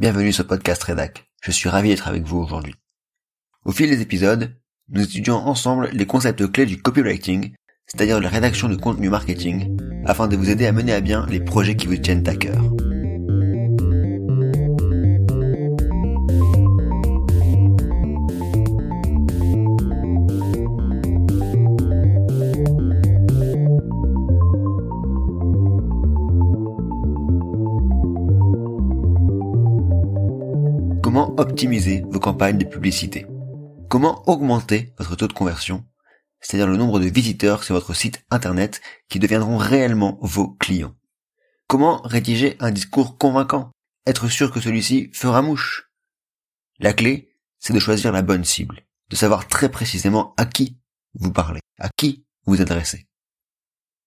Bienvenue sur Podcast Redac. Je suis ravi d'être avec vous aujourd'hui. Au fil des épisodes, nous étudions ensemble les concepts clés du copywriting, c'est-à-dire la rédaction de contenu marketing, afin de vous aider à mener à bien les projets qui vous tiennent à cœur. Comment optimiser vos campagnes de publicité? Comment augmenter votre taux de conversion, c'est-à-dire le nombre de visiteurs sur votre site internet qui deviendront réellement vos clients Comment rédiger un discours convaincant? Être sûr que celui-ci fera mouche? La clé, c'est de choisir la bonne cible, de savoir très précisément à qui vous parlez, à qui vous adressez.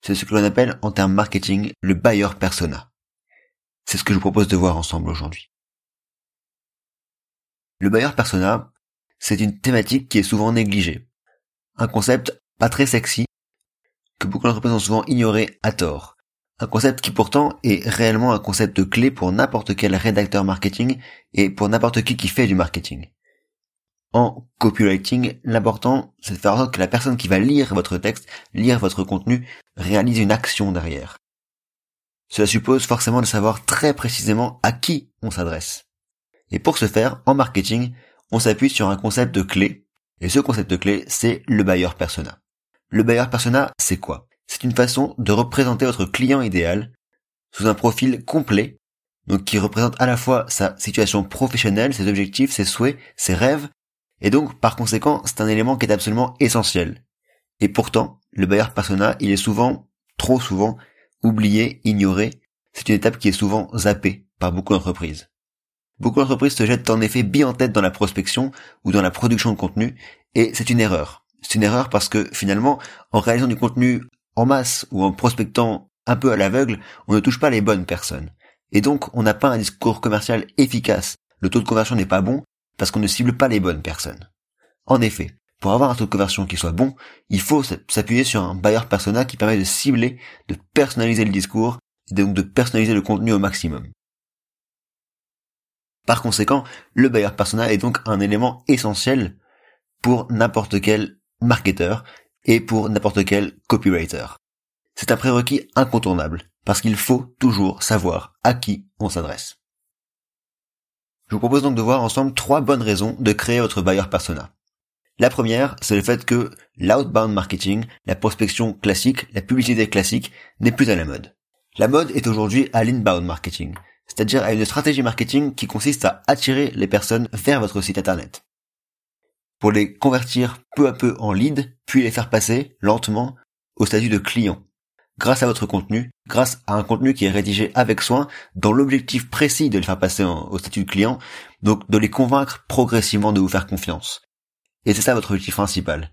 C'est ce que l'on appelle en termes marketing le buyer persona. C'est ce que je vous propose de voir ensemble aujourd'hui. Le buyer persona, c'est une thématique qui est souvent négligée. Un concept pas très sexy, que beaucoup d'entreprises ont souvent ignoré à tort. Un concept qui pourtant est réellement un concept clé pour n'importe quel rédacteur marketing et pour n'importe qui qui fait du marketing. En copywriting, l'important, c'est de faire en sorte que la personne qui va lire votre texte, lire votre contenu, réalise une action derrière. Cela suppose forcément de savoir très précisément à qui on s'adresse. Et pour ce faire, en marketing, on s'appuie sur un concept clé. Et ce concept clé, c'est le buyer persona. Le buyer persona, c'est quoi? C'est une façon de représenter votre client idéal sous un profil complet, donc qui représente à la fois sa situation professionnelle, ses objectifs, ses souhaits, ses rêves, et donc par conséquent, c'est un élément qui est absolument essentiel. Et pourtant, le buyer persona, il est souvent, trop souvent, oublié, ignoré. C'est une étape qui est souvent zappée par beaucoup d'entreprises. Beaucoup d'entreprises se jettent en effet bien en tête dans la prospection ou dans la production de contenu, et c'est une erreur. C'est une erreur parce que finalement, en réalisant du contenu en masse ou en prospectant un peu à l'aveugle, on ne touche pas les bonnes personnes. Et donc, on n'a pas un discours commercial efficace. Le taux de conversion n'est pas bon parce qu'on ne cible pas les bonnes personnes. En effet, pour avoir un taux de conversion qui soit bon, il faut s'appuyer sur un buyer persona qui permet de cibler, de personnaliser le discours, et donc de personnaliser le contenu au maximum. Par conséquent, le buyer persona est donc un élément essentiel pour n'importe quel marketeur et pour n'importe quel copywriter. C'est un prérequis incontournable, parce qu'il faut toujours savoir à qui on s'adresse. Je vous propose donc de voir ensemble trois bonnes raisons de créer votre buyer persona. La première, c'est le fait que l'outbound marketing, la prospection classique, la publicité classique, n'est plus à la mode. La mode est aujourd'hui à l'inbound marketing, c'est-à-dire à une stratégie marketing qui consiste à attirer les personnes vers votre site internet. Pour les convertir peu à peu en lead, puis les faire passer lentement au statut de client. Grâce à votre contenu, grâce à un contenu qui est rédigé avec soin, dans l'objectif précis de les faire passer au statut de client, donc de les convaincre progressivement de vous faire confiance. Et c'est ça votre objectif principal.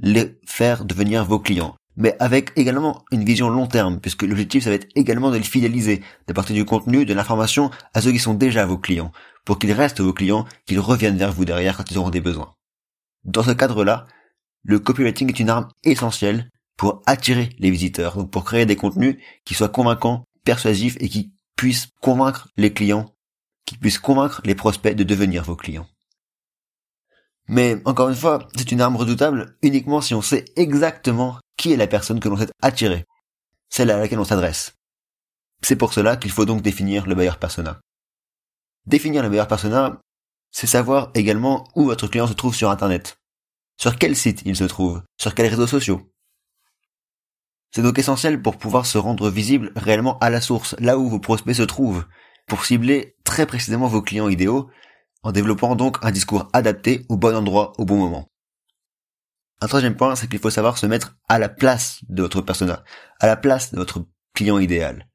Les faire devenir vos clients mais avec également une vision long terme, puisque l'objectif ça va être également de les fidéliser, d'apporter du contenu, de l'information à ceux qui sont déjà vos clients, pour qu'ils restent vos clients, qu'ils reviennent vers vous derrière quand ils auront des besoins. Dans ce cadre-là, le copywriting est une arme essentielle pour attirer les visiteurs, donc pour créer des contenus qui soient convaincants, persuasifs et qui puissent convaincre les clients, qui puissent convaincre les prospects de devenir vos clients. Mais encore une fois, c'est une arme redoutable uniquement si on sait exactement qui est la personne que l'on souhaite attirer, celle à laquelle on s'adresse. C'est pour cela qu'il faut donc définir le buyer persona. Définir le buyer persona, c'est savoir également où votre client se trouve sur Internet. Sur quel site il se trouve, sur quels réseaux sociaux? C'est donc essentiel pour pouvoir se rendre visible réellement à la source, là où vos prospects se trouvent, pour cibler très précisément vos clients idéaux, en développant donc un discours adapté au bon endroit au bon moment. Un troisième point, c'est qu'il faut savoir se mettre à la place de votre persona, à la place de votre client idéal.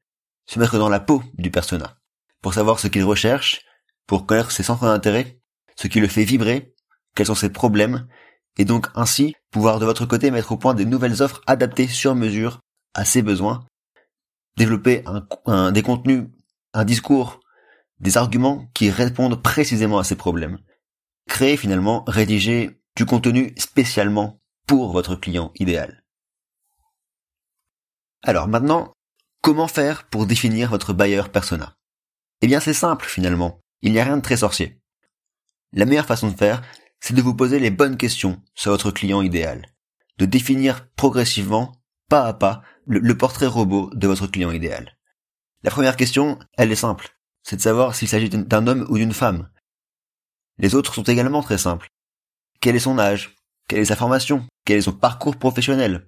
Se mettre dans la peau du persona, pour savoir ce qu'il recherche, pour connaître ses centres d'intérêt, ce qui le fait vibrer, quels sont ses problèmes, et donc ainsi pouvoir de votre côté mettre au point des nouvelles offres adaptées sur mesure à ses besoins, développer un, des contenus, un discours, des arguments qui répondent précisément à ces problèmes. Créer finalement, rédiger du contenu spécialement pour votre client idéal. Alors maintenant, comment faire pour définir votre buyer persona? Eh bien c'est simple finalement. il n'y a rien de très sorcier. La meilleure façon de faire, c'est de vous poser les bonnes questions sur votre client idéal, de définir progressivement, pas à pas, le, portrait robot de votre client idéal. La première question, elle est simple, c'est de savoir s'il s'agit d'un homme ou d'une femme. Les autres sont également très simples. Quel est son âge? Quelle est sa formation? Quel est son parcours professionnel?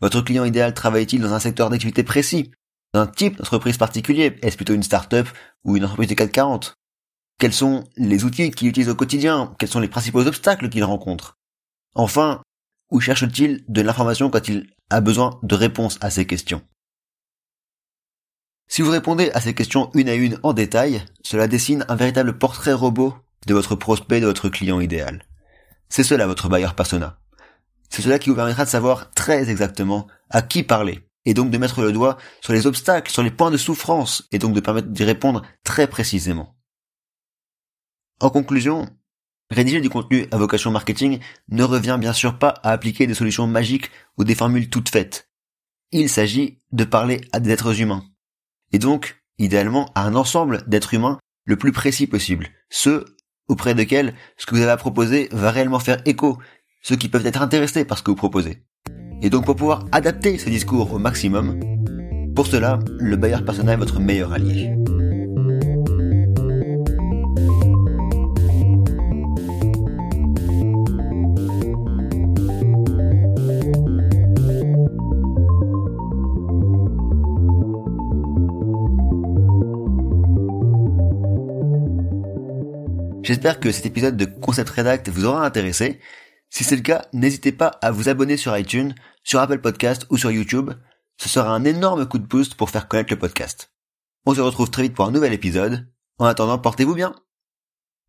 Votre client idéal travaille-t-il dans un secteur d'activité précis? Un type d'entreprise particulier? Est-ce plutôt une start-up ou une entreprise de 440 Quels sont les outils qu'il utilise au quotidien? Quels sont les principaux obstacles qu'il rencontre? Enfin, où cherche-t-il de l'information quand il a besoin de réponses à ces questions? Si vous répondez à ces questions une à une en détail, cela dessine un véritable portrait robot de votre prospect, de votre client idéal. C'est cela votre buyer persona. C'est cela qui vous permettra de savoir très exactement à qui parler, et donc de mettre le doigt sur les obstacles, sur les points de souffrance, et donc de permettre d'y répondre très précisément. En conclusion, rédiger du contenu à vocation marketing ne revient bien sûr pas à appliquer des solutions magiques ou des formules toutes faites. Il s'agit de parler à des êtres humains. Et donc, idéalement, à un ensemble d'êtres humains le plus précis possible. Ceux auprès desquels ce que vous avez à proposer va réellement faire écho, ceux qui peuvent être intéressés par ce que vous proposez. Et donc pour pouvoir adapter ce discours au maximum, pour cela, le buyer persona est votre meilleur allié. J'espère que cet épisode de Concept Redact vous aura intéressé. Si c'est le cas, n'hésitez pas à vous abonner sur iTunes, sur Apple Podcast ou sur YouTube. Ce sera un énorme coup de boost pour faire connaître le podcast. On se retrouve très vite pour un nouvel épisode. En attendant, portez-vous bien.